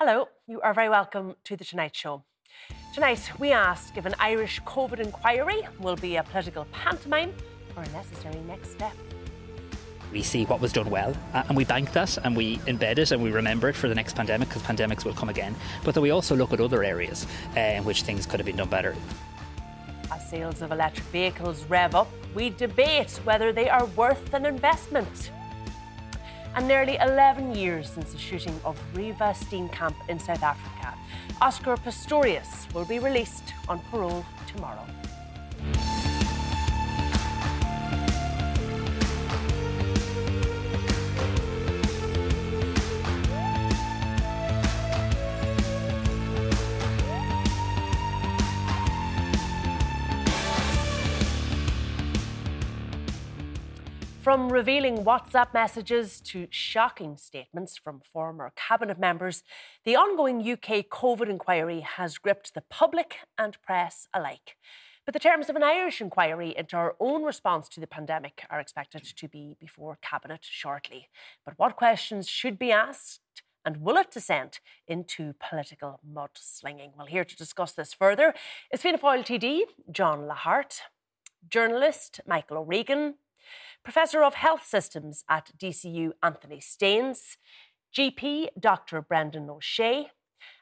Hello, you are very welcome to The Tonight Show. Tonight, we ask if an Irish COVID inquiry will be a political pantomime or a necessary next step. We see what was done well, uh, and we bank that, and we embed it, and we remember it for the next pandemic because pandemics will come again. But then we also look at other areas uh, in which things could have been done better. As sales of electric vehicles rev up, we debate whether they are worth an investment. And nearly 11 years since the shooting of Reeva Steenkamp in South Africa, Oscar Pistorius will be released on parole tomorrow. From revealing WhatsApp messages to shocking statements from former cabinet members, the ongoing UK COVID inquiry has gripped the public and press alike. But the terms of an Irish inquiry into our own response to the pandemic are expected to be before Cabinet shortly. But what questions should be asked? And will it descend into political mudslinging? Well, here to discuss this further is Fianna Fáil TD John Lahart, journalist Michael O'Regan, Professor of Health Systems at DCU Anthony Staines, GP Dr. Brendan O'Shea,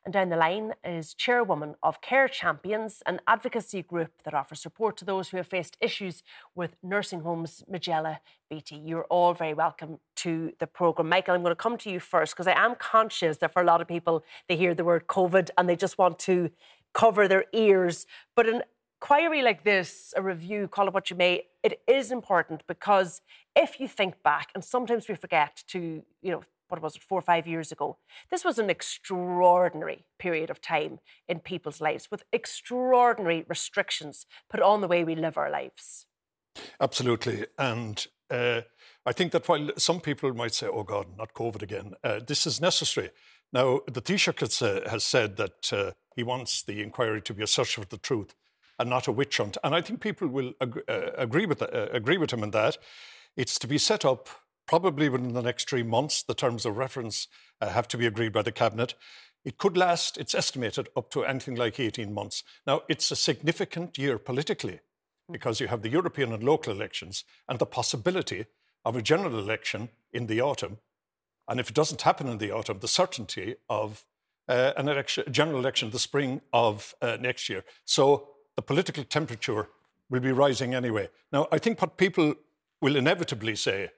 and down the line is chairwoman of Care Champions, an advocacy group that offers support to those who have faced issues with nursing homes, Majella, Beattie. You're all very welcome to the programme. Michael, I'm going to come to you first because I am conscious that for a lot of people, they hear the word COVID and they just want to cover their ears. But an inquiry like this, a review, call it what you may, it is important because if you think back, and sometimes we forget to, you know, what was it, four or five years ago, this was an extraordinary period of time in people's lives with extraordinary restrictions put on the way we live our lives. Absolutely. And uh, I think that while some people might say, oh God, not COVID again, uh, this is necessary. Now, the Taoiseach has, uh, has said that uh, he wants the inquiry to be a search for the truth and not a witch hunt. And I think people will ag- uh, agree with uh, agree with him in that. It's to be set up probably within the next three months. The terms of reference uh, have to be agreed by the cabinet. It could last, it's estimated, up to anything like 18 months. Now, it's a significant year politically because you have the European and local elections and the possibility of a general election in the autumn. And if it doesn't happen in the autumn, the certainty of uh, an election, general election the spring of uh, next year. So the political temperature will be rising anyway. Now, I think what people will inevitably say,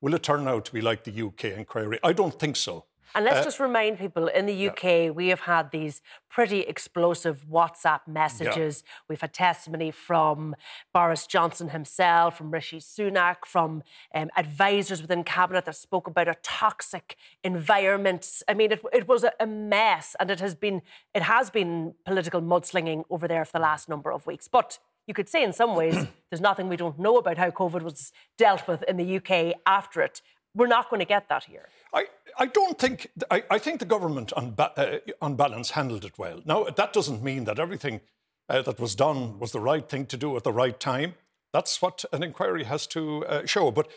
will it turn out to be like the UK inquiry? I don't think so. And let's uh, just remind people in the UK, yeah. we have had these pretty explosive WhatsApp messages. Yeah. We've had testimony from Boris Johnson himself, from Rishi Sunak, from um, advisors within cabinet that spoke about a toxic environment. I mean, it, it was a, a mess, and it has been it has been political mudslinging over there for the last number of weeks. But you could say in some ways there's nothing we don't know about how COVID was dealt with in the UK after it. We're not going to get that here. I, I don't think, I, I think the government on, ba- uh, on balance handled it well. Now, that doesn't mean that everything uh, that was done was the right thing to do at the right time. That's what an inquiry has to uh, show. But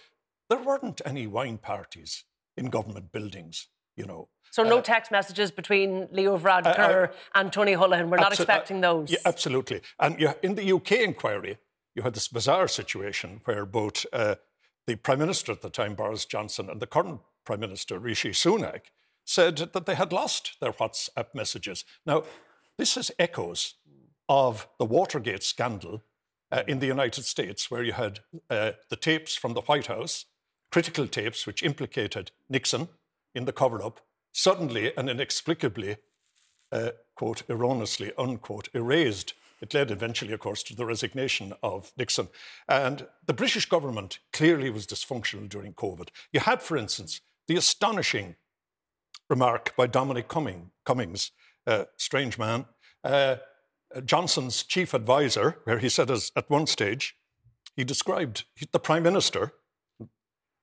there weren't any wine parties in government buildings, you know. So no uh, text messages between Leo Varadkar uh, and Tony Holohan. We're not expecting those. Yeah, absolutely. And you, in the UK inquiry, you had this bizarre situation where both uh, the Prime Minister at the time, Boris Johnson, and the current Prime Minister, Rishi Sunak, said that they had lost their WhatsApp messages. Now, this is echoes of the Watergate scandal uh, in the United States, where you had uh, the tapes from the White House, critical tapes which implicated Nixon in the cover up, suddenly and inexplicably, uh, quote, erroneously, unquote, erased it led eventually, of course, to the resignation of Nixon. And the British government clearly was dysfunctional during COVID. You had, for instance, the astonishing remark by Dominic Cummings, uh, strange man, uh, Johnson's chief advisor, where he said as, at one stage, he described the Prime Minister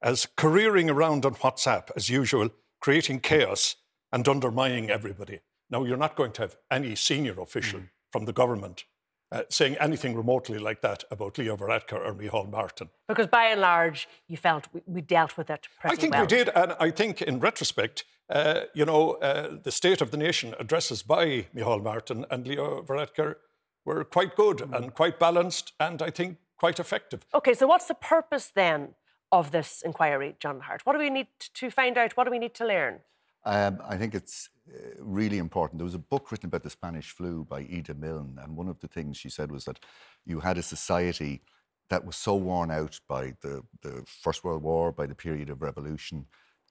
as careering around on WhatsApp as usual, creating chaos and undermining everybody. Now, you're not going to have any senior official mm. from the government uh, saying anything remotely like that about Leo Varadkar or Micheál Martin. Because by and large, you felt we, we dealt with it pretty I think well. we did, and I think in retrospect, uh, you know, uh, the State of the Nation addresses by Micheál Martin and Leo Varadkar were quite good mm. and quite balanced, and I think quite effective. Okay, so what's the purpose then of this inquiry, John Lahart? What do we need to find out? What do we need to learn? Um, I think it's really important. There was a book written about the Spanish flu by Ida Milne, and one of the things she said was that you had a society that was so worn out by the, the First World War, by the period of revolution,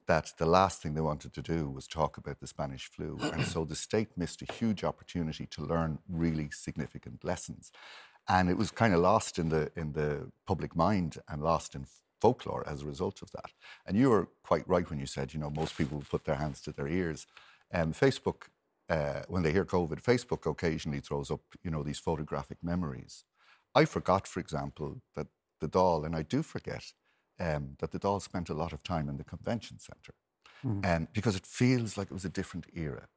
that the last thing they wanted to do was talk about the Spanish flu. And so the state missed a huge opportunity to learn really significant lessons. And it was kind of lost in the, in the public mind and lost in folklore as a result of that. And you were quite right when you said, you know, most people put their hands to their ears. Um, Facebook, uh, when they hear COVID, Facebook occasionally throws up, you know, these photographic memories. I forgot, for example, that the Dáil, and I do forget, um, that the Dáil spent a lot of time in the convention centre mm. um, because it feels like it was a different era.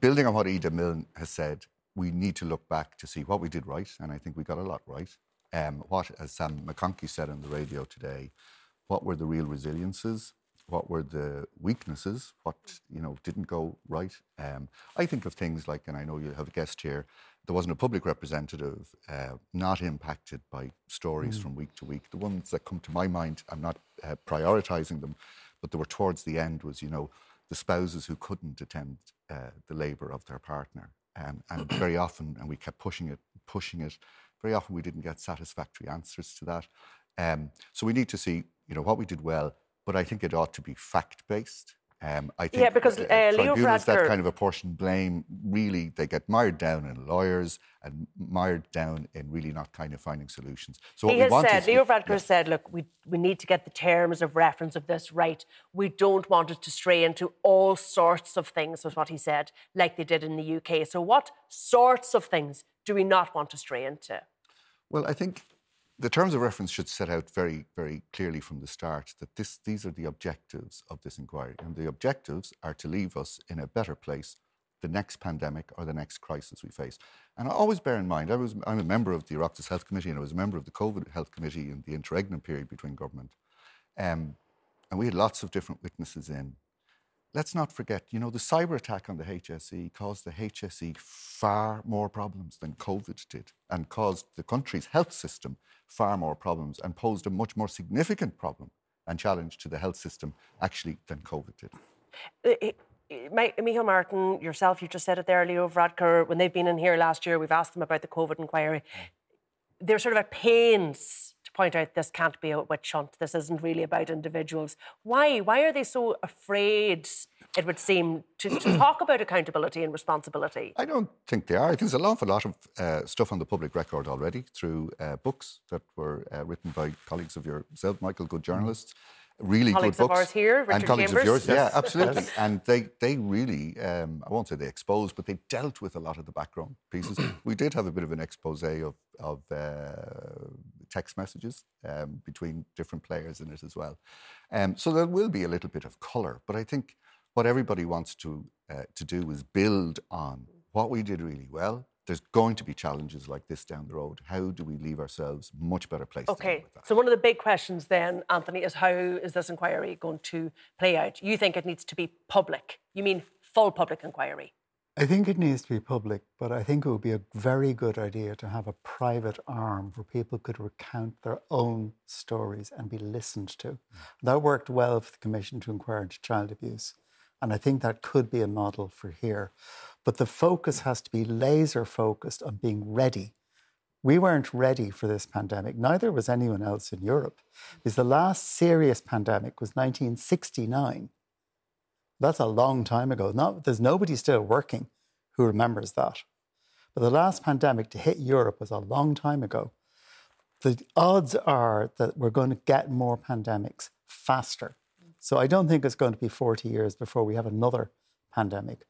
Building on what Ida Milne has said, we need to look back to see what we did right, and I think we got a lot right. Um, what, as Sam McConkey said on the radio today, what were the real resiliences? What were the weaknesses? What you know didn't go right? Um, I think of things like, and I know you have a guest here. There wasn't a public representative uh, not impacted by stories mm. from week to week. The ones that come to my mind, I'm not uh, prioritising them, but they were towards the end. Was you know the spouses who couldn't attend uh, the labour of their partner, um, and very often, and we kept pushing it, pushing it very often we didn't get satisfactory answers to that. Um, so we need to see, you know, what we did well, but I think it ought to be fact-based. Um, I think yeah, because uh, uh, Leo Varadkar... that kind of apportion blame, really, they get mired down in lawyers and mired down in really not kind of finding solutions. So he has said, Leo Varadkar yeah. said, look, we, we need to get the terms of reference of this right. We don't want it to stray into all sorts of things, was what he said, like they did in the UK. So what sorts of things do we not want to stray into? Well, I think the terms of reference should set out very, very clearly from the start that this, these are the objectives of this inquiry. And the objectives are to leave us in a better place the next pandemic or the next crisis we face. And I always bear in mind, I was, I'm a member of the Oireachtas Health Committee and I was a member of the COVID Health Committee in the interregnum period between government. Um, and we had lots of different witnesses in let's not forget, you know, the cyber attack on the HSE caused the HSE far more problems than COVID did and caused the country's health system far more problems and posed a much more significant problem and challenge to the health system actually than COVID did. Micheál Martin, yourself, you just said it there, Leo Varadkar, when they've been in here last year, we've asked them about the COVID inquiry. Mm. They're sort of at pains point out this can't be a witch hunt. This isn't really about individuals. Why? Why are they so afraid? It would seem to, to talk about accountability and responsibility. I don't think they are. There's an awful lot of uh, stuff on the public record already through uh, books that were uh, written by colleagues of yourself, Michael, good journalists. Mm really colleagues good books. Of ours here, Richard and colleagues Chambers. of yours, yeah, absolutely. and they they really, um, I won't say they exposed, but they dealt with a lot of the background pieces. we did have a bit of an expose of of uh, text messages um, between different players in it as well. Um, so there will be a little bit of colour, but I think what everybody wants to uh, to do is build on what we did really well there's going to be challenges like this down the road. How do we leave ourselves much better place? Okay, so one of the big questions then, Anthony, is how is this inquiry going to play out? You think it needs to be public? You mean full public inquiry? I think it needs to be public, but I think it would be a very good idea to have a private arm where people could recount their own stories and be listened to. Mm. That worked well for the Commission to Inquire into Child Abuse. And I think that could be a model for here. But the focus has to be laser focused on being ready. We weren't ready for this pandemic, neither was anyone else in Europe, because the last serious pandemic was 1969. That's a long time ago. Not, there's nobody still working who remembers that. But the last pandemic to hit Europe was a long time ago. The odds are that we're going to get more pandemics faster. So I don't think it's going to be 40 years before we have another pandemic.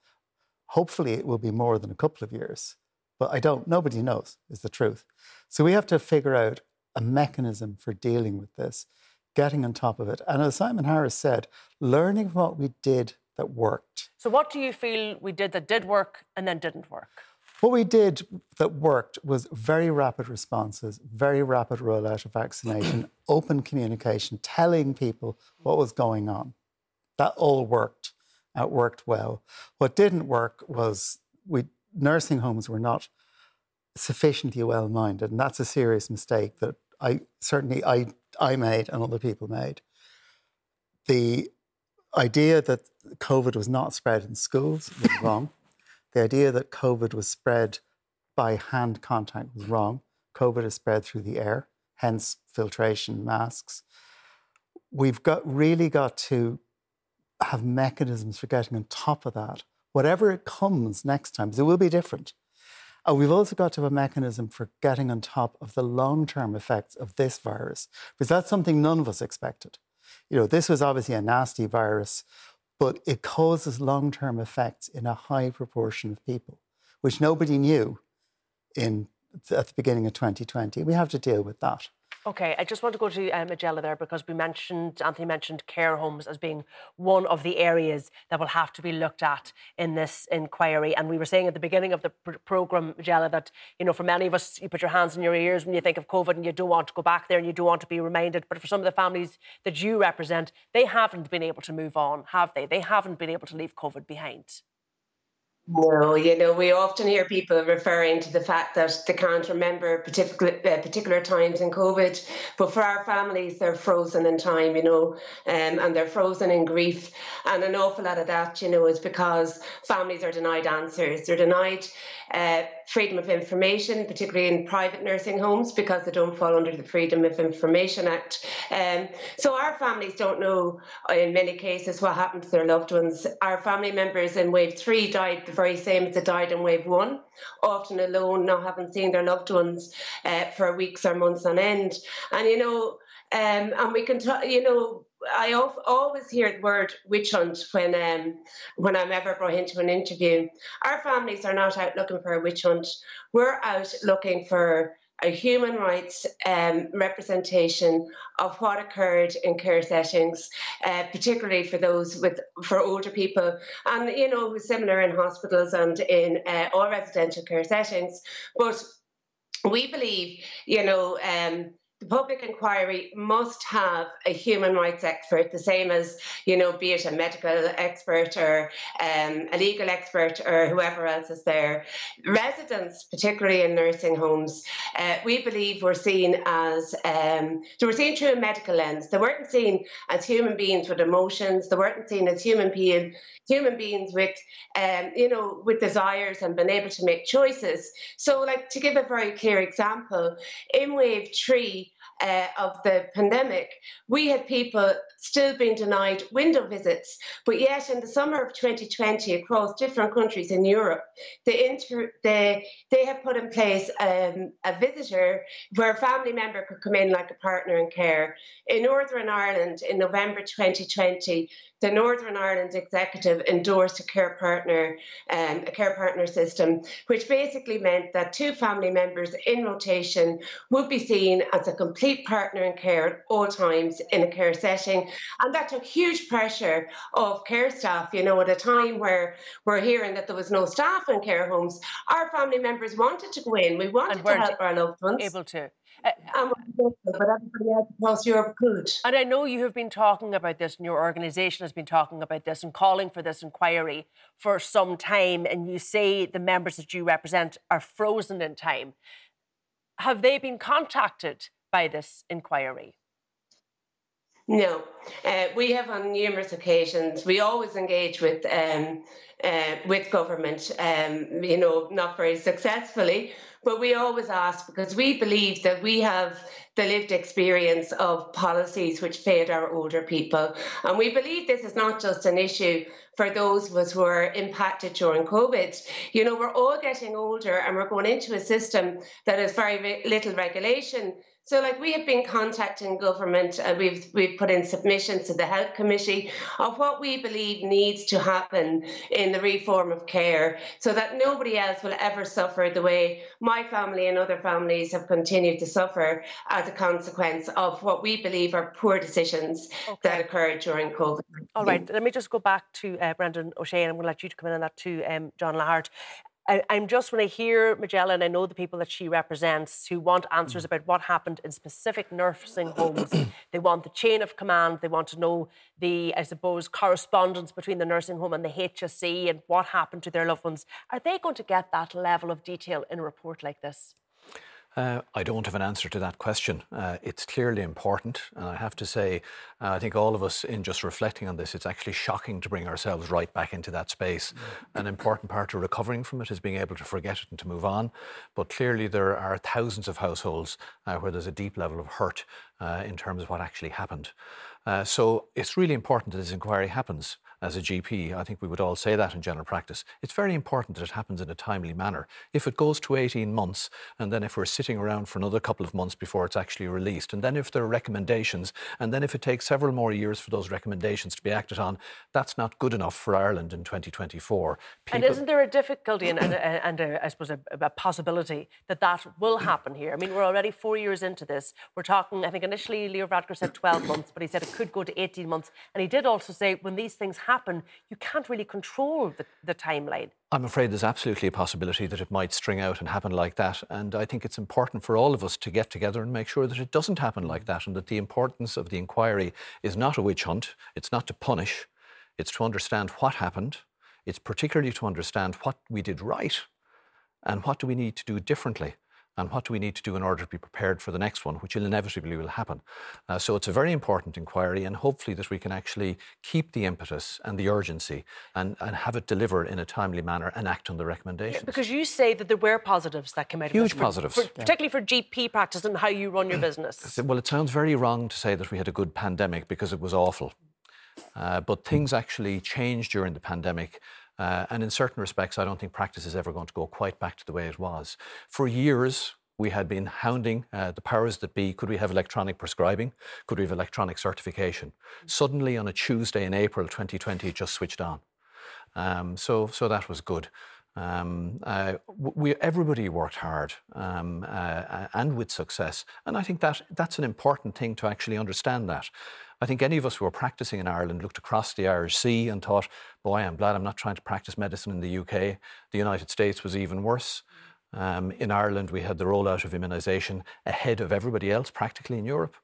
Hopefully, it will be more than a couple of years, but I don't. Nobody knows, is the truth. So we have to figure out a mechanism for dealing with this, getting on top of it. And as Simon Harris said, learning from what we did that worked. So, what do you feel we did that did work and then didn't work? What we did that worked was very rapid responses, very rapid rollout of vaccination, open communication, telling people what was going on. That all worked. It worked well. What didn't work was we nursing homes were not sufficiently well minded, and that's a serious mistake that I certainly I I made and other people made. The idea that COVID was not spread in schools was wrong. The idea that COVID was spread by hand contact was wrong. COVID is spread through the air, hence filtration, masks. We've got really got to have mechanisms for getting on top of that, whatever it comes next time, it will be different. And we've also got to have a mechanism for getting on top of the long term effects of this virus, because that's something none of us expected. You know, this was obviously a nasty virus but it causes long term effects in a high proportion of people, which nobody knew in, at the beginning of 2020. We have to deal with that. Okay, I just want to go to um, Majella there because we mentioned, Anthony mentioned care homes as being one of the areas that will have to be looked at in this inquiry. And we were saying at the beginning of the pr- programme, Majella, that, you know, for many of us, you put your hands in your ears when you think of COVID and you don't want to go back there and you don't want to be reminded. But for some of the families that you represent, they haven't been able to move on, have they? They haven't been able to leave COVID behind. No, you know, we often hear people referring to the fact that they can't remember particular uh, particular times in COVID, but for our families, they're frozen in time, you know, um, and they're frozen in grief. And an awful lot of that, you know, is because families are denied answers. They're denied uh, freedom of information, particularly in private nursing homes, because they don't fall under the Freedom of Information Act. Um, so our families don't know, in many cases, what happened to their loved ones. Our family members in wave three died the very same as they died in wave one, often alone, not having seen their loved ones uh, for weeks or months on end. And, you know, um, and we can, t- you know, I always hear the word witch hunt when um, when I'm ever brought into an interview. Our families are not out looking for a witch hunt. We're out looking for a human rights um, representation of what occurred in care settings, uh, particularly for those with for older people, and you know, similar in hospitals and in uh, all residential care settings. But we believe, you know. Um, the public inquiry must have a human rights expert, the same as, you know, be it a medical expert or um, a legal expert or whoever else is there. Residents, particularly in nursing homes, uh, we believe were seen as, um, they were seen through a medical lens. They weren't seen as human beings with emotions. They weren't seen as human being, human beings with, um, you know, with desires and being able to make choices. So, like, to give a very clear example, in wave three, uh, of the pandemic, we had people still being denied window visits. But yet, in the summer of 2020, across different countries in Europe, they, inter- they, they have put in place um, a visitor where a family member could come in like a partner in care. In Northern Ireland, in November 2020, the Northern Ireland Executive endorsed a care partner, um, a care partner system, which basically meant that two family members in rotation would be seen as a complete partner in care at all times in a care setting, and that took huge pressure off care staff. You know, at a time where we're hearing that there was no staff in care homes, our family members wanted to go in. We wanted to help our loved ones. Able to. Uh, but everybody else Europe could. And I know you have been talking about this, and your organisation has been talking about this and calling for this inquiry for some time. And you say the members that you represent are frozen in time. Have they been contacted by this inquiry? No, uh, we have on numerous occasions. We always engage with um, uh, with government, um, you know, not very successfully, but we always ask because we believe that we have the lived experience of policies which failed our older people, and we believe this is not just an issue for those of us who are impacted during COVID. You know, we're all getting older, and we're going into a system that has very little regulation. So, like we have been contacting government, and we've we've put in submissions to the health committee of what we believe needs to happen in the reform of care, so that nobody else will ever suffer the way my family and other families have continued to suffer as a consequence of what we believe are poor decisions okay. that occurred during COVID. All right, let me just go back to uh, Brendan O'Shea, and I'm going to let you to come in on that too, um, John Lahart. I, am just when I hear Majella, and I know the people that she represents who want answers mm. about what happened in specific nursing homes. they want the chain of command. They want to know the, I suppose, correspondence between the nursing home and the HSE and what happened to their loved ones. Are they going to get that level of detail in a report like this? Uh, I don't have an answer to that question. Uh, it's clearly important, and I have to say, uh, I think all of us, in just reflecting on this, it's actually shocking to bring ourselves right back into that space. An important part of recovering from it is being able to forget it and to move on. But clearly, there are thousands of households uh, where there's a deep level of hurt uh, in terms of what actually happened. Uh, so it's really important that this inquiry happens as a GP. I think we would all say that in general practice. It's very important that it happens in a timely manner. If it goes to 18 months, and then if we're sitting around for another couple of months before it's actually released, and then if there are recommendations, and then if it takes several more years for those recommendations to be acted on, that's not good enough for Ireland in 2024. People... And isn't there a difficulty and, and, and a, I suppose a, a possibility that that will happen here? I mean, we're already four years into this. We're talking, I think initially Leo Varadkar said 12 months, but he said it could go to 18 months. And he did also say when these things happen, happen, you can't really control the, the timeline. I'm afraid there's absolutely a possibility that it might string out and happen like that. And I think it's important for all of us to get together and make sure that it doesn't happen like that and that the importance of the inquiry is not a witch hunt, it's not to punish, it's to understand what happened, it's particularly to understand what we did right and what do we need to do differently and what do we need to do in order to be prepared for the next one, which inevitably will happen. Uh, so it's a very important inquiry, and hopefully that we can actually keep the impetus and the urgency and, and have it delivered in a timely manner and act on the recommendations. Because you say that there were positives that came out Huge of Huge positives. For, for, particularly for GP practice and how you run your business. Well, it sounds very wrong to say that we had a good pandemic because it was awful. Uh, but things actually changed during the pandemic. Uh, and in certain respects, I don't think practice is ever going to go quite back to the way it was. For years, we had been hounding uh, the powers that be. Could we have electronic prescribing? Could we have electronic certification? Suddenly, on a Tuesday in April 2020, it just switched on. Um, so, so that was good. Um, uh, we, everybody worked hard um, uh, and with success, and I think that that's an important thing to actually understand. That I think any of us who were practicing in Ireland looked across the Irish Sea and thought, boy, I'm glad I'm not trying to practice medicine in the UK. The United States was even worse. Um, in Ireland, we had the rollout of immunisation ahead of everybody else, practically in Europe.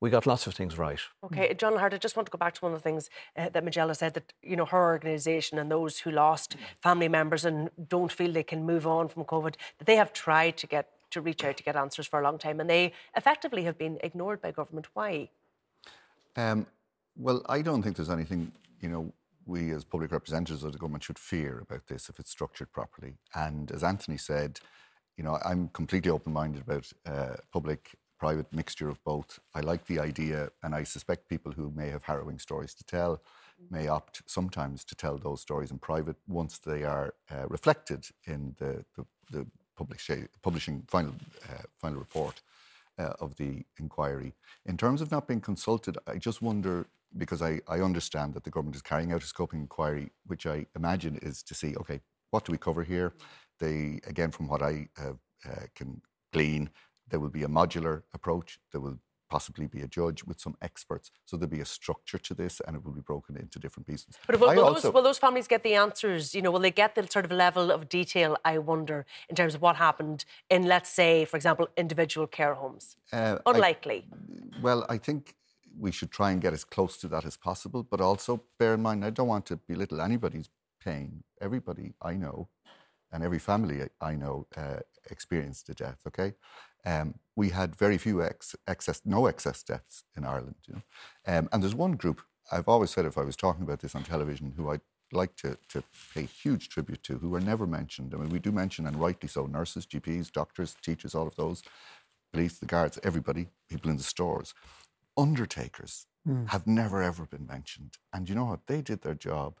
We got lots of things right. Okay, John Lahart, I just want to go back to one of the things uh, that Majella said that you know her organisation and those who lost family members and don't feel they can move on from COVID, that they have tried to get to reach out to get answers for a long time, and they effectively have been ignored by government. Why? Um, well, I don't think there's anything, you know, we as public representatives of the government should fear about this if it's structured properly. And as Anthony said, you know, I'm completely open-minded about uh, public private mixture of both. I like the idea, and I suspect people who may have harrowing stories to tell may opt sometimes to tell those stories in private once they are uh, reflected in the, the, the publish, publishing final, uh, final report uh, of the inquiry. In terms of not being consulted, I just wonder because I, I understand that the government is carrying out a scoping inquiry, which I imagine is to see, okay, what do we cover here? They, again, from what I uh, can glean, there will be a modular approach. There will possibly be a judge with some experts. So there'll be a structure to this and it will be broken into different pieces. But will, will, also, those, will, those, families get the answers? You know, will they get the sort of level of detail, I wonder, in terms of what happened in, let's say, for example, individual care homes? Uh, Unlikely. I, well, I think we should try and get as close to that as possible, but also bear in mind, I don't want to belittle anybody's pain. Everybody I know and every family I know uh, experienced a death, okay? Um, we had very few ex- excess, no excess deaths in Ireland. You know? Um, and there's one group, I've always said if I was talking about this on television, who I'd like to, to pay huge tribute to, who are never mentioned. I mean, we do mention, and rightly so, nurses, GPs, doctors, teachers, all of those, police, the guards, everybody, people in the stores. Undertakers mm. have never, ever been mentioned. And you know what? They did their job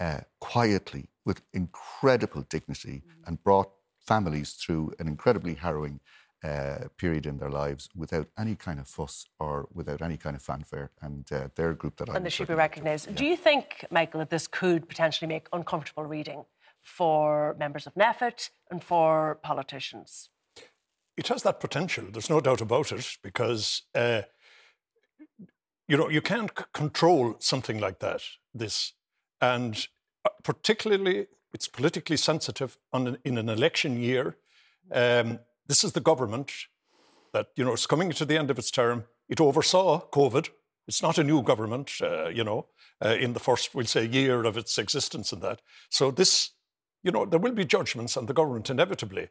uh, quietly with incredible dignity mm. and brought families through an incredibly harrowing uh, period in their lives without any kind of fuss or without any kind of fanfare. And uh, they're a group that I And they should be recognised. Yeah. Do you think, Michael, that this could potentially make uncomfortable reading for members of NPHET and for politicians? It has that potential. There's no doubt about it because, uh, you know, you can't c- control something like that, this. And uh, particularly, it's politically sensitive an, in an election year. Um, this is the government that, you know, is coming to the end of its term. It oversaw COVID. It's not a new government, uh, you know, uh, in the first, we'll say, year of its existence and that. So this, you know, there will be judgments on the government inevitably.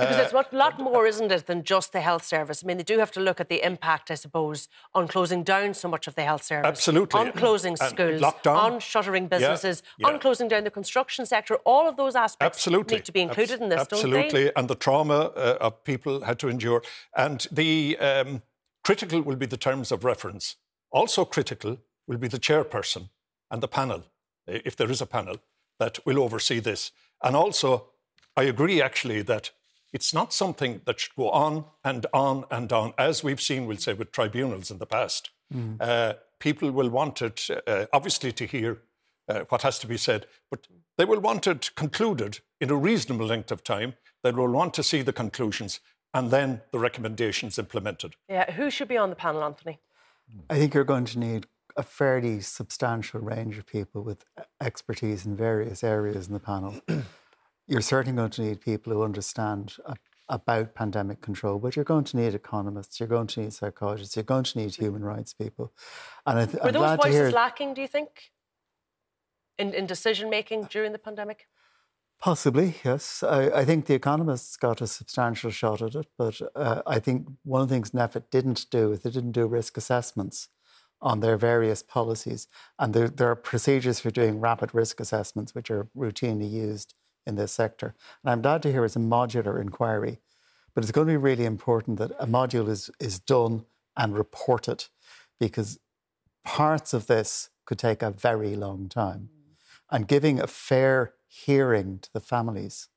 Because it's a lot more, isn't it, than just the health service? I mean, they do have to look at the impact, I suppose, on closing down so much of the health service. Absolutely. On closing schools, lockdown. on shuttering businesses, yeah, yeah. on closing down the construction sector. All of those aspects Absolutely. need to be included Abs- in this, don't they? Absolutely. And the trauma uh, of people had to endure. And the um, critical will be the terms of reference. Also critical will be the chairperson and the panel, if there is a panel, that will oversee this. And also, I agree actually that it's not something that should go on and on and on, as we've seen, we'll say, with tribunals in the past. Mm. Uh, people will want it, uh, obviously, to hear uh, what has to be said, but they will want it concluded in a reasonable length of time. They will want to see the conclusions and then the recommendations implemented. Yeah, who should be on the panel, Anthony? I think you're going to need a fairly substantial range of people with expertise in various areas in the panel. You're certainly going to need people who understand about pandemic control, but you're going to need economists, you're going to need psychologists, you're going to need human rights people. And I th- Were I'm those voices hear... lacking, do you think, in, in decision making during the pandemic? Possibly, yes. I, I, think the economists got a substantial shot at it, but uh, I think one of the things NPHET didn't do is they didn't do risk assessments on their various policies. And there, there are procedures for doing rapid risk assessments, which are routinely used in this sector. And I'm glad to hear it's a modular inquiry, but it's going to be really important that a module is, is done and reported because parts of this could take a very long time. Mm. And giving a fair hearing to the families,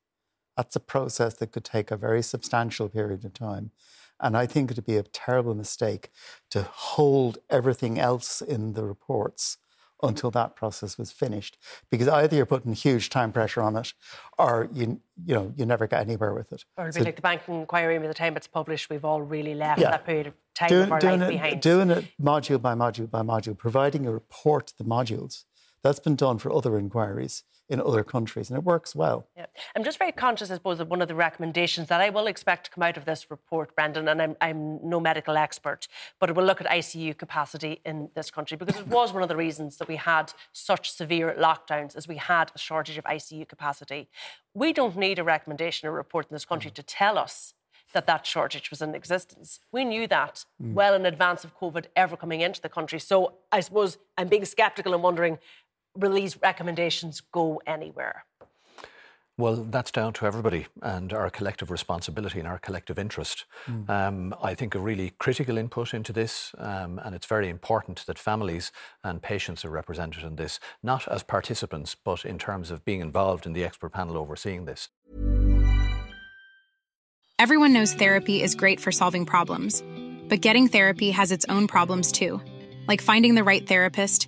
that's a process that could take a very substantial period of time. And I think it'd be a terrible mistake to hold everything else in the reports until that process was finished. Because either you're putting huge time pressure on it or you you know, you never get anywhere with it. Or it'll so, be like the banking inquiry by the time it's published, we've all really left yeah. that period of time doing, of our doing life it, behind. Doing it module by module by module, providing a report to the modules. That's been done for other inquiries in other countries, and it works well. Yeah. I'm just very conscious, I suppose, of one of the recommendations that I will expect to come out of this report, Brendan, and I'm, I'm no medical expert, but it will look at ICU capacity in this country because it was one of the reasons that we had such severe lockdowns as we had a shortage of ICU capacity. We don't need a recommendation or report in this country to tell us that that shortage was in existence. We knew that mm. well in advance of COVID ever coming into the country. So I suppose I'm being sceptical and wondering will these recommendations go anywhere? Well, that's down to everybody and our collective responsibility and our collective interest. Mm. Um, I think a really critical input into this, um, and it's very important that families and patients are represented in this, not as participants, but in terms of being involved in the expert panel overseeing this. Everyone knows therapy is great for solving problems, but getting therapy has its own problems too, like finding the right therapist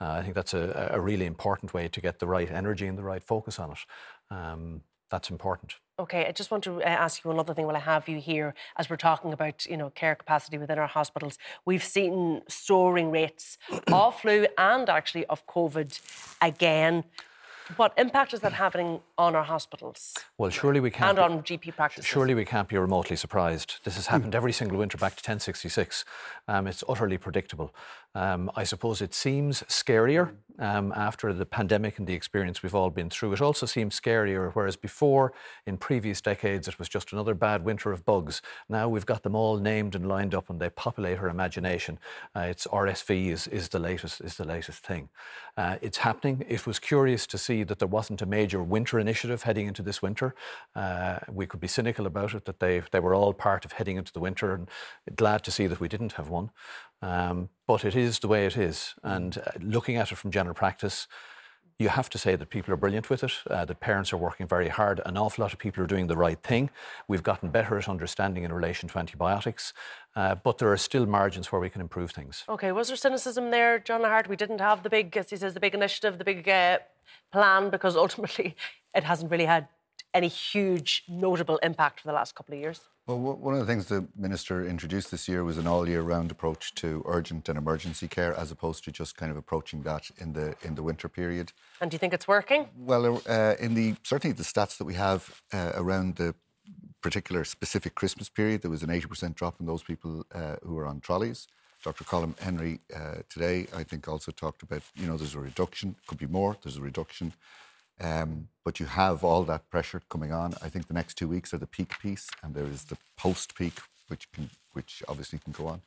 Uh, I think that's a, a, really important way to get the right energy and the right focus on it. Um, That's important. Okay, I just want to uh, ask you another thing while I have you here. As we're talking about, you know, care capacity within our hospitals, we've seen soaring rates of flu and actually of COVID again. What impact is that having on our hospitals? Well, surely we can't. And on GP practices. Surely we can't be remotely surprised. This has happened every single winter back to 1066. Um, it's utterly predictable. Um, I suppose it seems scarier um, after the pandemic and the experience we've all been through. It also seems scarier, whereas before, in previous decades, it was just another bad winter of bugs. Now we've got them all named and lined up, and they populate our imagination. Uh, it's RSV is, is the latest is the latest thing. Uh, it's happening. It was curious to see that there wasn't a major winter initiative heading into this winter. Uh, we could be cynical about it that they they were all part of heading into the winter, and glad to see that we didn't have one. Um, but it is the way it is. And uh, looking at it from general practice, you have to say that people are brilliant with it, uh, that parents are working very hard. An awful lot of people are doing the right thing. We've gotten better at understanding in relation to antibiotics, uh, but there are still margins where we can improve things. Okay, was there cynicism there, John Lahart? We didn't have the big, as he says, the big initiative, the big uh, plan, because ultimately it hasn't really had any huge notable impact for the last couple of years. Well, one of the things the minister introduced this year was an all-year-round approach to urgent and emergency care, as opposed to just kind of approaching that in the in the winter period. And do you think it's working? Well, uh, in the certainly the stats that we have uh, around the particular specific Christmas period, there was an 80% drop in those people uh, who were on trolleys. Dr. Colm Henry uh, today, I think, also talked about you know there's a reduction, could be more. There's a reduction. Um, but you have all that pressure coming on. I think the next two weeks are the peak piece, and there is the post peak, which can, which obviously can go on.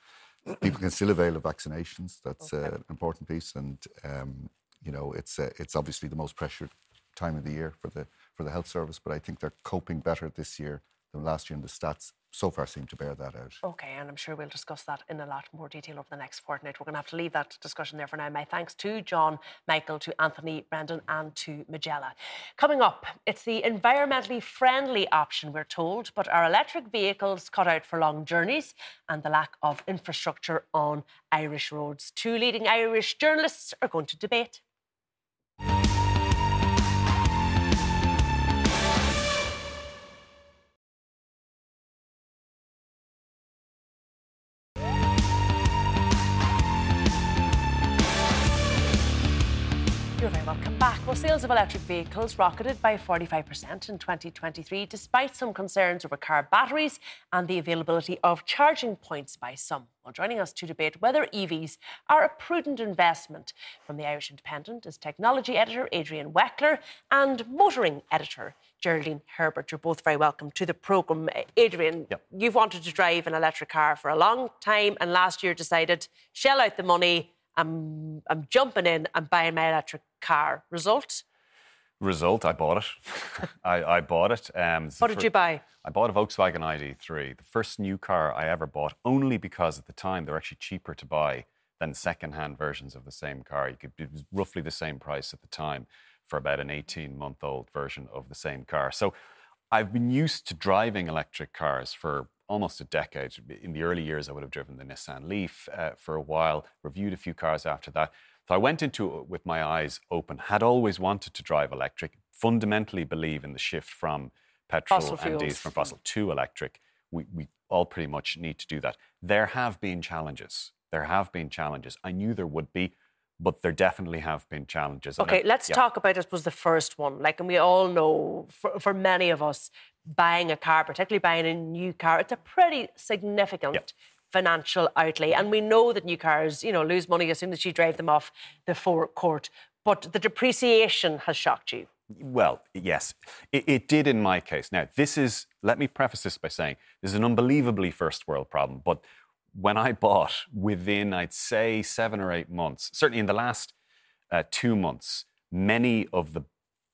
People can still avail of vaccinations. That's okay. uh, an important piece, and um, you know it's uh, it's obviously the most pressured time of the year for the for the health service. But I think they're coping better this year than last year, and the stats so far seem to bear that out. Okay, and I'm sure we'll discuss that in a lot more detail over the next fortnight. We're going to have to leave that discussion there for now. My thanks to John, Michael, to Anthony, Brendan, and to Majella. Coming up, it's the environmentally friendly option, we're told, but are electric vehicles cut out for long journeys and the lack of infrastructure on Irish roads? Two leading Irish journalists are going to debate. Sales of electric vehicles rocketed by 45% in 2023, despite some concerns over car batteries and the availability of charging points by some. Well, joining us to debate whether EVs are a prudent investment from the Irish Independent is technology editor Adrian Weckler and motoring editor Geraldine Herbert. You're both very welcome to the programme. Uh, Adrian, yep. you've wanted to drive an electric car for a long time and last year decided shell out the money I'm, I'm jumping in and buying my electric car. Result? Result, I bought it. I, I, bought it. Um, what did you buy? I bought a Volkswagen ID3, the first new car I ever bought, only because at the time they were actually cheaper to buy than second-hand versions of the same car. You could, it was roughly the same price at the time for about an 18-month-old version of the same car. So I've been used to driving electric cars for almost a decade. In the early years, I would have driven the Nissan Leaf uh, for a while, reviewed a few cars after that. So I went into it with my eyes open, had always wanted to drive electric, fundamentally believe in the shift from petrol fossil and diesel, from fossil to electric. We, we all pretty much need to do that. There have been challenges. There have been challenges. I knew there would be but there definitely have been challenges. Okay, let's yeah. talk about, I suppose, the first one. Like, and we all know, for, for many of us, buying a car, particularly buying a new car, it's a pretty significant yeah. financial outlay. And we know that new cars, you know, lose money as soon as you drive them off the forecourt. But the depreciation has shocked you. Well, yes, it, it, did in my case. Now, this is, let me preface this by saying, this is an unbelievably first world problem, but when I bought within, I'd say, seven or eight months, certainly in the last uh, two months, many of the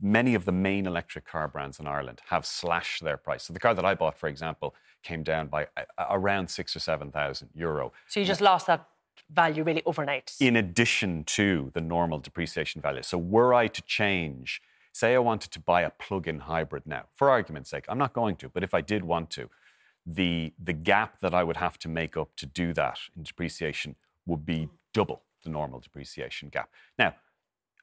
many of the main electric car brands in Ireland have slashed their price. So the car that I bought, for example, came down by uh, around six or seven thousand euro. So you just lost that value really overnight. In addition to the normal depreciation value. So were I to change, say I wanted to buy a plug-in hybrid now, for argument's sake, I'm not going to, but if I did want to, the, the gap that I would have to make up to do that in depreciation would be double the normal depreciation gap. Now,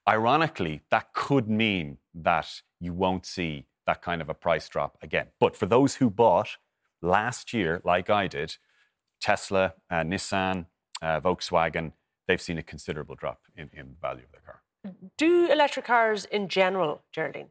ironically, that could mean that you won't see that kind of a price drop again. But for those who bought last year, like I did, Tesla, uh, Nissan, uh, Volkswagen, they've seen a considerable drop in, in the value of their car. Do electric cars in general, Geraldine,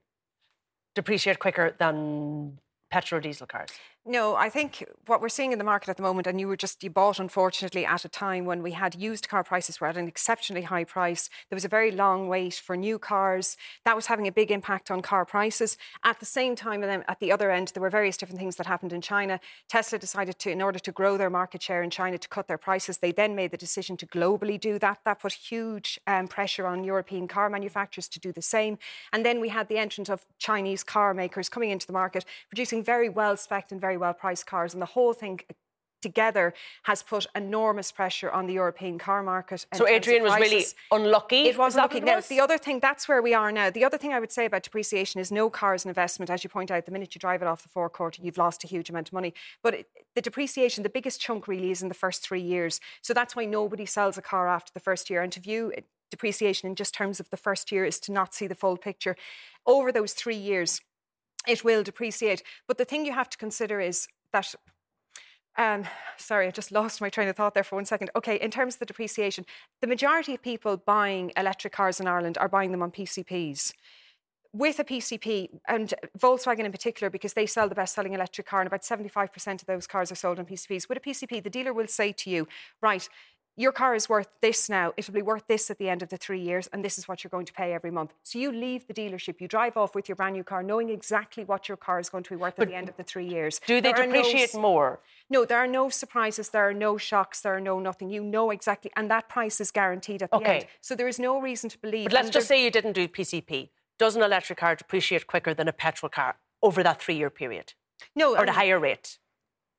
depreciate quicker than petrol diesel cars? No, I think what we're seeing in the market at the moment, and you were just, you bought unfortunately at a time when we had used car prices were at an exceptionally high price. There was a very long wait for new cars. That was having a big impact on car prices. At the same time, at the other end, there were various different things that happened in China. Tesla decided to, in order to grow their market share in China, to cut their prices. They then made the decision to globally do that. That put huge um, pressure on European car manufacturers to do the same. And then we had the entrance of Chinese car makers coming into the market, producing very well spec and very very well priced cars, and the whole thing uh, together has put enormous pressure on the European car market. So Adrian was really unlucky. It was unlucky. It now, the other thing, that's where we are now. The other thing I would say about depreciation is no car is an investment. As you point out, the minute you drive it off the forecourt, you've lost a huge amount of money. But it, the depreciation, the biggest chunk really is in the first three years. So that's why nobody sells a car after the first year. And to view uh, depreciation in just terms of the first year is to not see the full picture. Over those three years, it will depreciate. But the thing you have to consider is that um, sorry, I just lost my train of thought there for one second. Okay, in terms of the depreciation, the majority of people buying electric cars in Ireland are buying them on PCPs. With a PCP, and Volkswagen in particular, because they sell the best selling electric car, and about 75% of those cars are sold on PCPs. With a PCP, the dealer will say to you, right, your car is worth this now. It'll be worth this at the end of the three years, and this is what you're going to pay every month. So you leave the dealership, you drive off with your brand new car, knowing exactly what your car is going to be worth But at the end of the three years. Do they There are no depreciate more? No, there are no surprises, there are no shocks, there are no nothing. You know exactly, and that price is guaranteed at the Okay. end. So there is no reason to believe. But let's just say you didn't do PCP. Does an electric car depreciate quicker than a petrol car over that three year period? no, Or the and- higher rate?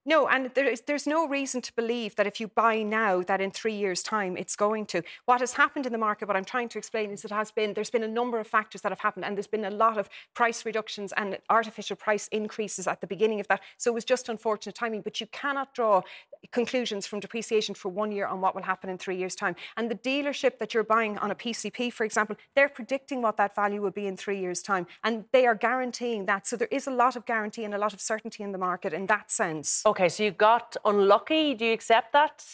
No, and there is, there's no reason to believe that if you buy now, that in three years' time it's going to. What has happened in the market, what I'm trying to explain is it has been there's been a number of factors that have happened, and there's been a lot of price reductions and artificial price increases at the beginning of that. So it was just unfortunate timing. But you cannot draw conclusions from depreciation for one year on what will happen in three years' time. And the dealership that you're buying on a PCP, for example, they're predicting what that value will be in three years' time, and they are guaranteeing that. So there is a lot of guarantee and a lot of certainty in the market in that sense. Okay, so you got unlucky. Do you accept that,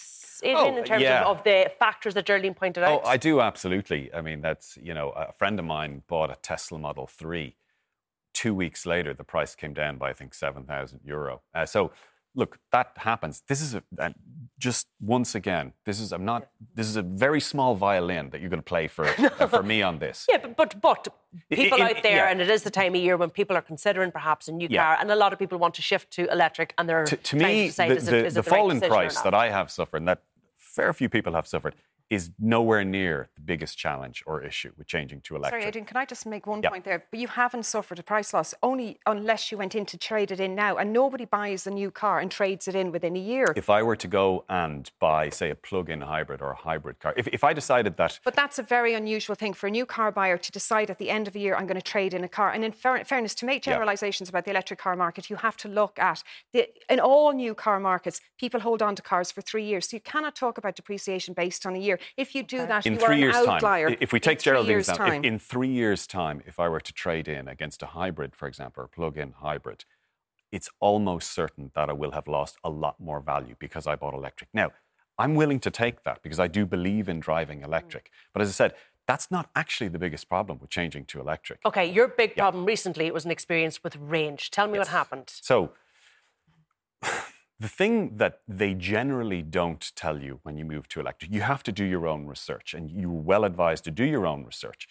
Adrian, Oh, in terms yeah. of, of the factors that Geraldine pointed out? Oh, I do absolutely. I mean, that's you know, a friend of mine bought a Tesla Model Three. Two weeks later, the price came down by I think seven thousand euro. Uh, so, look, that happens. This is a, uh, just once again. This is I'm not. This is a very small violin that you're going to play for uh, for me on this. Yeah, but but, but people out there, yeah. and it is the time of year when people are considering perhaps a new Yeah. car, and a lot of people want to shift to electric, and they're to, to me, to the, is the, the the right fall in price that I have suffered, and that fair few people have suffered, is nowhere near the biggest challenge or issue with changing to electric. Sorry, Adrian, can I just make one Yeah. point there? But you haven't suffered a price loss only unless you went in to trade it in now. And nobody buys a new car and trades it in within a year. If I were to go and buy, say, a plug-in hybrid or a hybrid car, if, if I decided that But that's a very unusual thing for a new car buyer to decide at the end of a year, I'm going to trade in a car. And in fair- fairness, to make Yeah. generalizations about the electric car market, you have to look at the, in all new car markets, people hold on to cars for three years. So you cannot talk about depreciation based on a year. If you do that, in you three are an years' outlier. time, if we take three Geraldine's example, if in three years' time, if I were to trade in against a hybrid, for example, or a plug-in hybrid, it's almost certain that I will have lost a lot more value because I bought electric. Now, I'm willing to take that because I do believe in driving mm. electric. But as I said, that's not actually the biggest problem with changing to electric. Okay, your big problem recently was an experience with range. Tell me what happened. So, the thing that they generally don't tell you when you move to electric, you have to do your own research, and you're well advised to do your own research.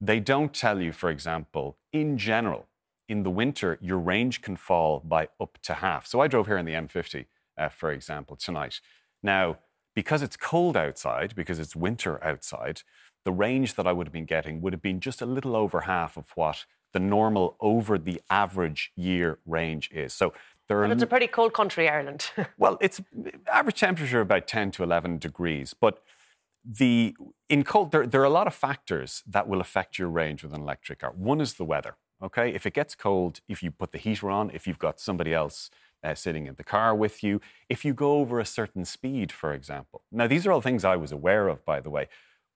They don't tell you, for example, in general, in the winter, your range can fall by up to half. So I drove here in the M50, uh, for example, tonight. Now, because it's cold outside, because it's winter outside, the range that I would have been getting would have been just a little over half of what the normal over the average year range is. So there are And it's a pretty cold country, Ireland. well, it's average temperature about 10 to 11 degrees, but the in cold there, there are a lot of factors that will affect your range with an electric car. One is the weather. Okay, if it gets cold, if you put the heater on, if you've got somebody else uh, sitting in the car with you, if you go over a certain speed, for example. Now, these are all things I was aware of, by the way,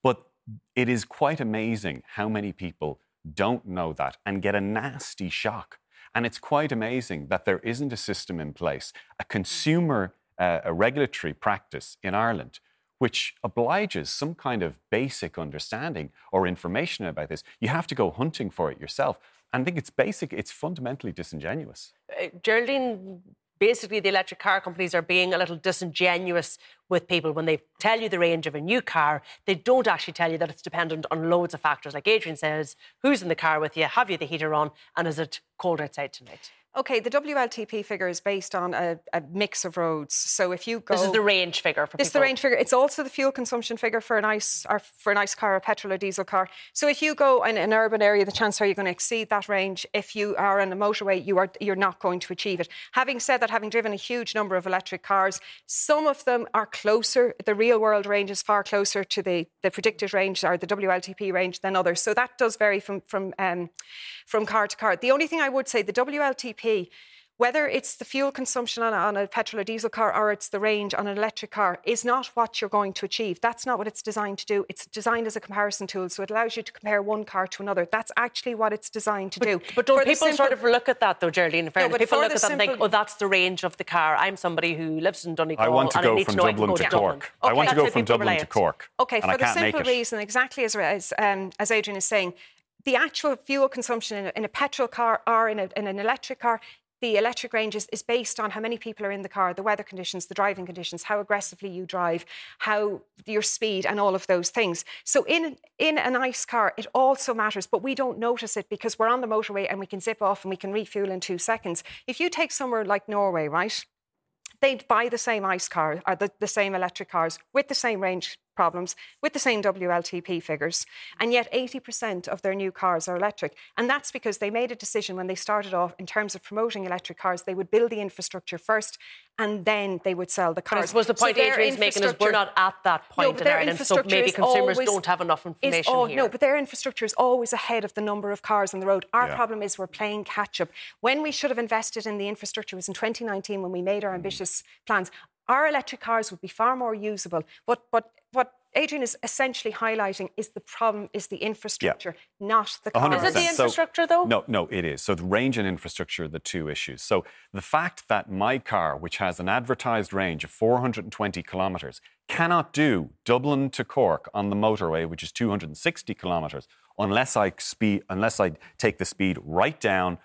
but it is quite amazing how many people don't know that and get a nasty shock. And it's quite amazing that there isn't a system in place, a consumer, uh, a regulatory practice in Ireland which obliges some kind of basic understanding or information about this. You have to go hunting for it yourself. And I think it's basic, it's fundamentally disingenuous. Uh, Geraldine, basically the electric car companies are being a little disingenuous with people when they tell you the range of a new car they don't actually tell you that it's dependent on loads of factors like adrian says who's in the car with you have you the heater on and is it cold outside tonight Okay, the WLTP figure is based on a, a, mix of roads. So if you go, this is the range figure for this people. is the range figure. It's also the fuel consumption figure for an ice or for an ice car, a petrol or diesel car. So if you go in an urban area, the chances are you're going to exceed that range. If you are on a motorway, you are you're not going to achieve it. Having said that, having driven a huge number of electric cars, some of them are closer. The real world range is far closer to the the predicted range or the WLTP range than others. So that does vary from from um, from car to car. The only thing I would say, the WLTP whether it's the fuel consumption on a, on a, petrol or diesel car or it's the range on an electric car, is not what you're going to achieve. That's not what it's designed to do. It's designed as a comparison tool, so it allows you to compare one car to another. That's actually what it's designed to but, do. But don't for people simple... sort of look at that, though, Geraldine? In fairness, no, people look at that and think, oh, that's the range of the car. I'm somebody who lives in Donegal. I want to go from Dublin to, Cork. Okay, I want to go from Dublin to Cork. Okay, for the simple reason, exactly as, as, um, as Adrian is saying, the actual fuel consumption in a, in a, petrol car or in, a, in, an electric car the electric range is, is based on how many people are in the car, the weather conditions, the driving conditions, how aggressively you drive, how your speed, and all of those things. So in in a nice car, it also matters, but we don't notice it because we're on the motorway and we can zip off and we can refuel in two seconds. If you take somewhere like Norway, right? They'd buy the same ice car or the, the same electric cars with the same range problems with the same WLTP figures, and yet 80% of their new cars are electric. And that's because they made a decision when they started off in terms of promoting electric cars, they would build the infrastructure first and then they would sell the cars. But I suppose the point so Adrian's making is we're not at that point no, in Ireland, so maybe consumers always, don't have enough information oh, here. No, but their infrastructure is always ahead of the number of cars on the road. Our yeah. problem is we're playing catch up. When we should have invested in the infrastructure was in 2019 when we made our ambitious plans our electric cars would be far more usable. But, but what Adrian is essentially highlighting is the problem is the infrastructure, yeah. not the cars. Is it the infrastructure, so, though? No, no, it is. So the range and infrastructure are the two issues. So the fact that my car, which has an advertised range of 420 kilometres, cannot do Dublin to Cork on the motorway, which is 260 kilometres, unless I speed, unless I take the speed right down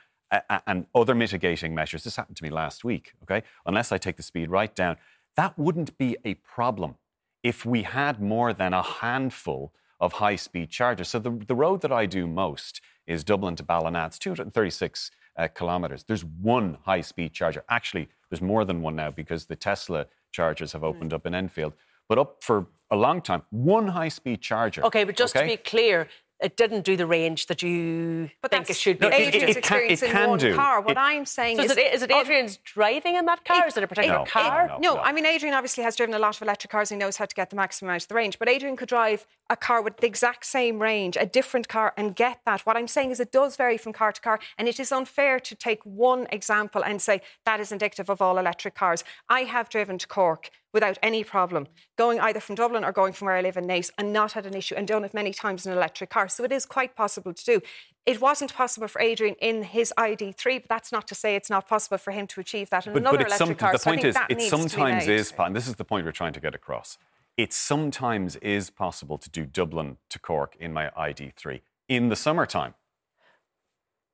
and other mitigating measures. This happened to me last week. Okay, unless I take the speed right down, that wouldn't be a problem if we had more than a handful of high speed chargers. So the, the road that I do most is Dublin to Ballina. It's 236 uh, kilometres. There's one high speed charger. Actually, there's more than one now because the Tesla chargers have opened mm. up in Enfield. But up for a long time, one high speed charger. Okay, but just okay? to be clear, it didn't do the range that you but think it should be. No, it, it, it, can, it can one do. car. What it, I'm saying so is, is it, is it Adrian's driving in that car? is it a particular no, car? No, no, no, I mean Adrian obviously has driven a lot of electric cars. He knows how to get the maximum out of the range. But Adrian could drive a car with the exact same range, a different car, and get that. What I'm saying is it does vary from car to car, and it is unfair to take one example and say that is indicative of all electric cars. I have driven to Cork without any problem, going either from Dublin or going from where I live in Naas and not had an issue and done it many times in an electric car. So it is quite possible to do. It wasn't possible for Adrian in his ID3, but that's not to say it's not possible for him to achieve that in but, another but electric some, car. The so point is, it sometimes is, and this is the point we're trying to get across. It sometimes is possible to do Dublin to Cork in my ID3 in the summertime,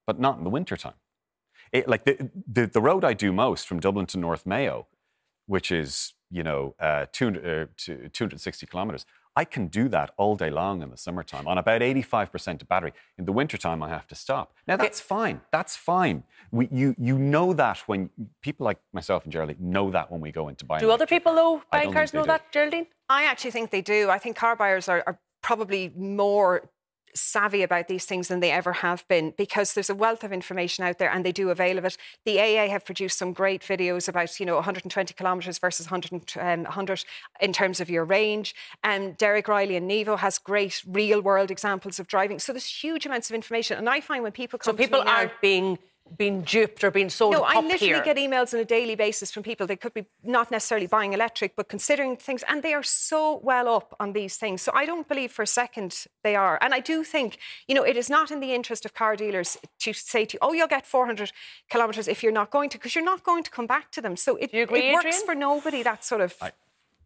but not in the wintertime. It, like the, the, the road I do most from Dublin to North Mayo, which is you know, uh, 200, uh, 260 kilometers. I can do that all day long in the summertime on about 85% of battery. In the wintertime, I have to stop. Now, that's fine. That's fine. We, you, you know that when people like myself and Geraldine know that when we go into buying. Do other people, though, buying cars know that, Geraldine? I actually think they do. I think car buyers are, are probably more savvy about these things than they ever have been because there's a wealth of information out there and they do avail of it. The AA have produced some great videos about, you know, 120 kilometres versus 100, um, 100 in terms of your range. And Derek Riley and Nevo has great real world examples of driving. So there's huge amounts of information. And I find when people come so people aren't now, being been duped or been sold no, I literally here. get emails on a daily basis from people. They could be not necessarily buying electric, but considering things, and they are so well up on these things. So I don't believe for a second they are. And I do think, you know, it is not in the interest of car dealers to say to you, oh, you'll get 400 kilometres if you're not going to, because you're not going to come back to them. So it, agree, it works Adrian? for nobody, that sort of. I,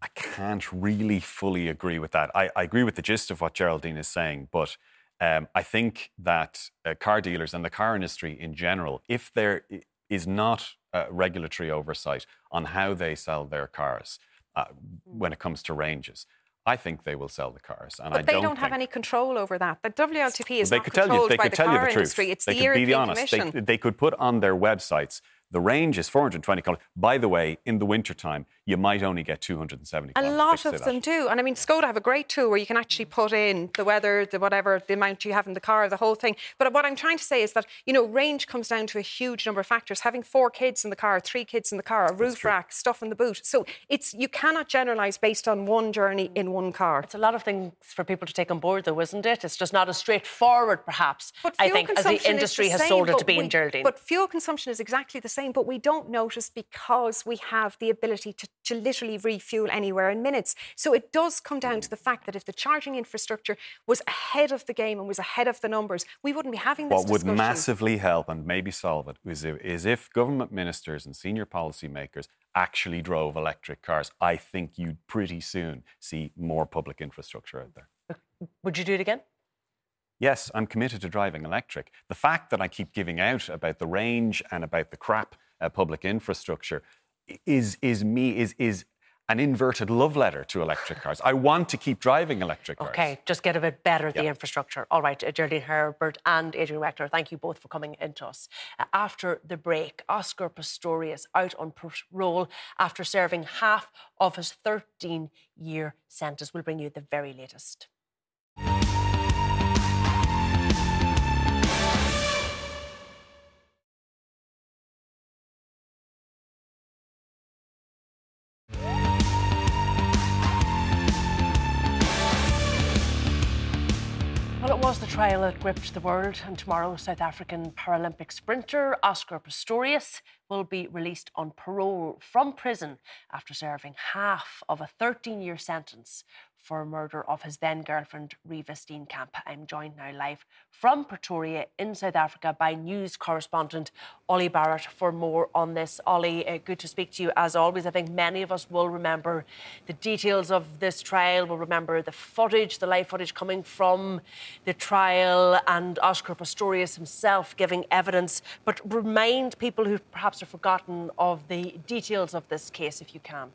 I can't really fully agree with that. I, I agree with the gist of what Geraldine is saying, but um, I think that uh, car dealers and the car industry in general, if there is not uh, regulatory oversight on how they sell their cars uh, when it comes to ranges, I think they will sell the cars. And but I they don't, don't, have any control over that. The WLTP is they not could tell controlled you, they by could the tell car you the truth. industry. It's they the could European be honest. Commission. They, they could put on their websites the range is 420 kilometres. By the way, in the wintertime, you might only get 270 A lot of them do. And I mean, Skoda have a great tool where you can actually put in the weather, the whatever, the amount you have in the car, the whole thing. But what I'm trying to say is that, you know, range comes down to a huge number of factors. Having four kids in the car, three kids in the car, a roof rack, stuff in the boot. So it's you cannot generalise based on one journey in one car. It's a lot of things for people to take on board, though, isn't it? It's just not as straightforward, perhaps, But I think, as the consumption is industry the has same, sold it to be we- in Geraldine. But fuel consumption is exactly the same, but we don't notice because we have the ability to, to literally refuel anywhere in minutes. So it does come down to the fact that if the charging infrastructure was ahead of the game and was ahead of the numbers, we wouldn't be having this What would massively help and maybe solve it is if, is if government ministers and senior policymakers actually drove electric cars. I think you'd pretty soon see more public infrastructure out there. Would you do it again? Yes, I'm committed to driving electric. The fact that I keep giving out about the range and about the crap uh, public infrastructure is is me is is an inverted love letter to electric cars. I want to keep driving electric cars. Okay, just get a bit better the infrastructure. All right, Geraldine Herbert and Adrian Weckler, thank you both for coming into us. Uh, after the break, Oscar Pistorius out on parole after serving half of his 13 year sentence. We'll bring you the very latest. Was the trial that gripped the world, and tomorrow, South African Paralympic sprinter Oscar Pistorius will be released on parole from prison after serving half of a 13 year sentence for murder of his then girlfriend, Reeva Steenkamp. I'm joined now live from Pretoria in South Africa by news correspondent Olly Barratt for more on this. Ollie, uh, good to speak to you as always. I think many of us will remember the details of this trial, will remember the footage, the live footage coming from the trial, and Oscar Pistorius himself giving evidence. But remind people who perhaps have forgotten of the details of this case, if you can.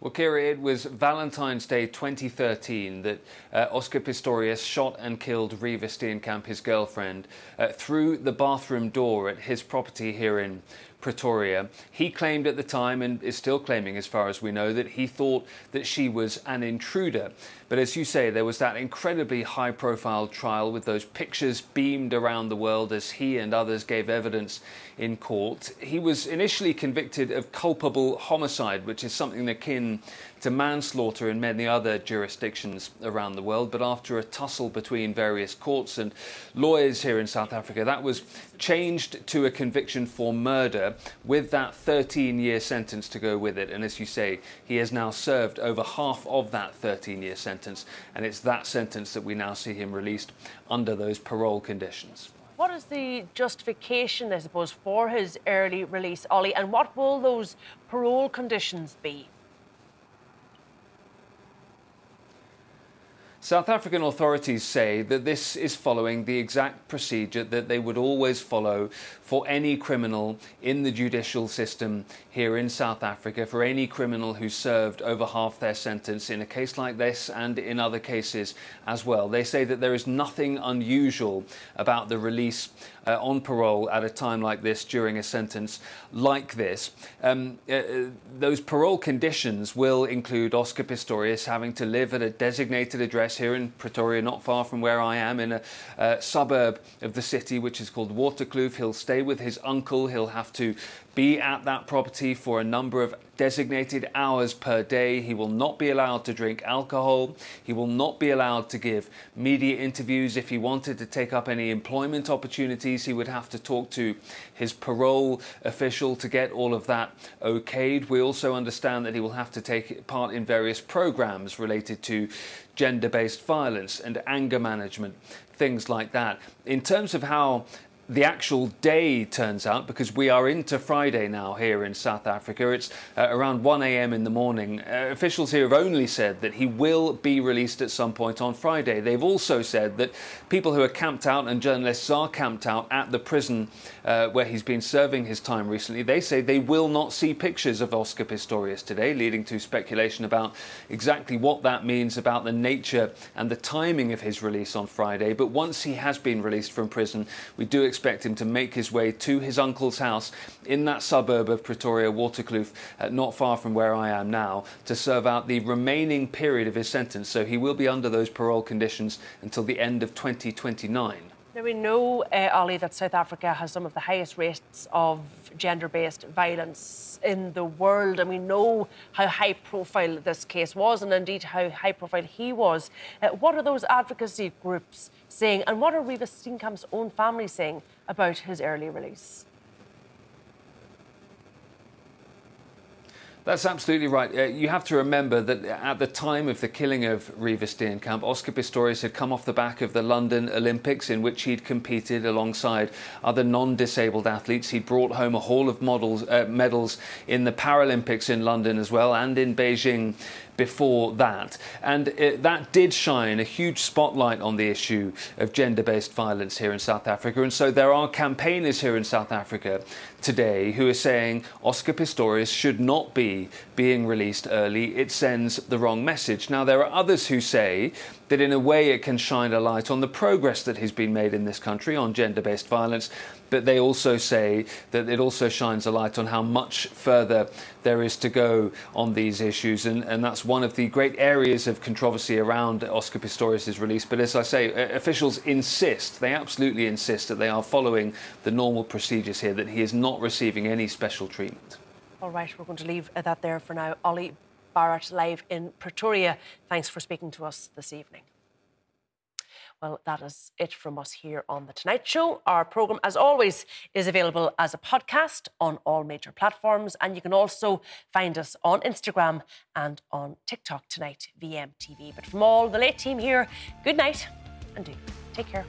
Well, Ciara, it was Valentine's Day 2013 that uh, Oscar Pistorius shot and killed Reeva Steenkamp, his girlfriend, uh, through the bathroom door at his property here in Pretoria. He claimed at the time, and is still claiming as far as we know, that he thought that she was an intruder. But as you say, there was that incredibly high profile trial with those pictures beamed around the world as he and others gave evidence in court. He was initially convicted of culpable homicide, which is something akin to manslaughter in many other jurisdictions around the world. But after a tussle between various courts and lawyers here in South Africa, that was changed to a conviction for murder with that 13 year sentence to go with it. And as you say, he has now served over half of that 13 year sentence. And it's that sentence that we now see him released under those parole conditions. What is the justification, I suppose, for his early release, Olly, and what will those parole conditions be? South African authorities say that this is following the exact procedure that they would always follow for any criminal in the judicial system here in South Africa, for any criminal who served over half their sentence in a case like this and in other cases as well. They say that there is nothing unusual about the release uh, on parole at a time like this during a sentence like this. Um, uh, uh, those parole conditions will include Oscar Pistorius having to live at a designated address here in Pretoria, not far from where I am, in a uh, suburb of the city which is called Waterkloof. He'll stay with his uncle. He'll have to be at that property for a number of designated hours per day. He will not be allowed to drink alcohol. He will not be allowed to give media interviews. If he wanted to take up any employment opportunities, he would have to talk to his parole official to get all of that okayed. We also understand that he will have to take part in various programs related to gender based violence and anger management, things like that. In terms of how the actual day turns out because we are into Friday now here in South Africa. It's uh, around 1 a.m. in the morning. Uh, officials here have only said that he will be released at some point on Friday. They've also said that people who are camped out and journalists are camped out at the prison uh, where he's been serving his time recently, they say they will not see pictures of Oscar Pistorius today, leading to speculation about exactly what that means about the nature and the timing of his release on Friday. But once he has been released from prison, we do expect expect him to make his way to his uncle's house in that suburb of Pretoria, Waterkloof, uh, not far from where I am now, to serve out the remaining period of his sentence. So he will be under those parole conditions until the end of 2029. Now, we know, uh, that South Africa has some of the highest rates of gender based violence in the world, and we know how high profile this case was, and indeed how high profile he was. Uh, what are those advocacy groups saying, and what are Reeva Steenkamp's own family saying about his early release? That's absolutely right. Uh, you have to remember that at the time of the killing of Reeva Steenkamp, Oscar Pistorius had come off the back of the London Olympics, in which he'd competed alongside other non-disabled athletes. He brought home a haul of models, uh, medals in the Paralympics in London as well, and in Beijing before that. And it, that did shine a huge spotlight on the issue of gender based violence here in South Africa. And so there are campaigners here in South Africa today who are saying Oscar Pistorius should not be being released early. It sends the wrong message. Now, there are others who say that in a way it can shine a light on the progress that has been made in this country on gender based violence but they also say that it also shines a light on how much further there is to go on these issues. And, and that's one of the great areas of controversy around Oscar Pistorius' release. But as I say, officials insist, they absolutely insist that they are following the normal procedures here, that he is not receiving any special treatment. All right, we're going to leave that there for now. Olly Barratt live in Pretoria. Thanks for speaking to us this evening. Well, that is it from us here on The Tonight Show. Our programme, as always, is available as a podcast on all major platforms. And you can also find us on Instagram and on TikTok tonight, VMTV. But from all the late team here, good night and do take care.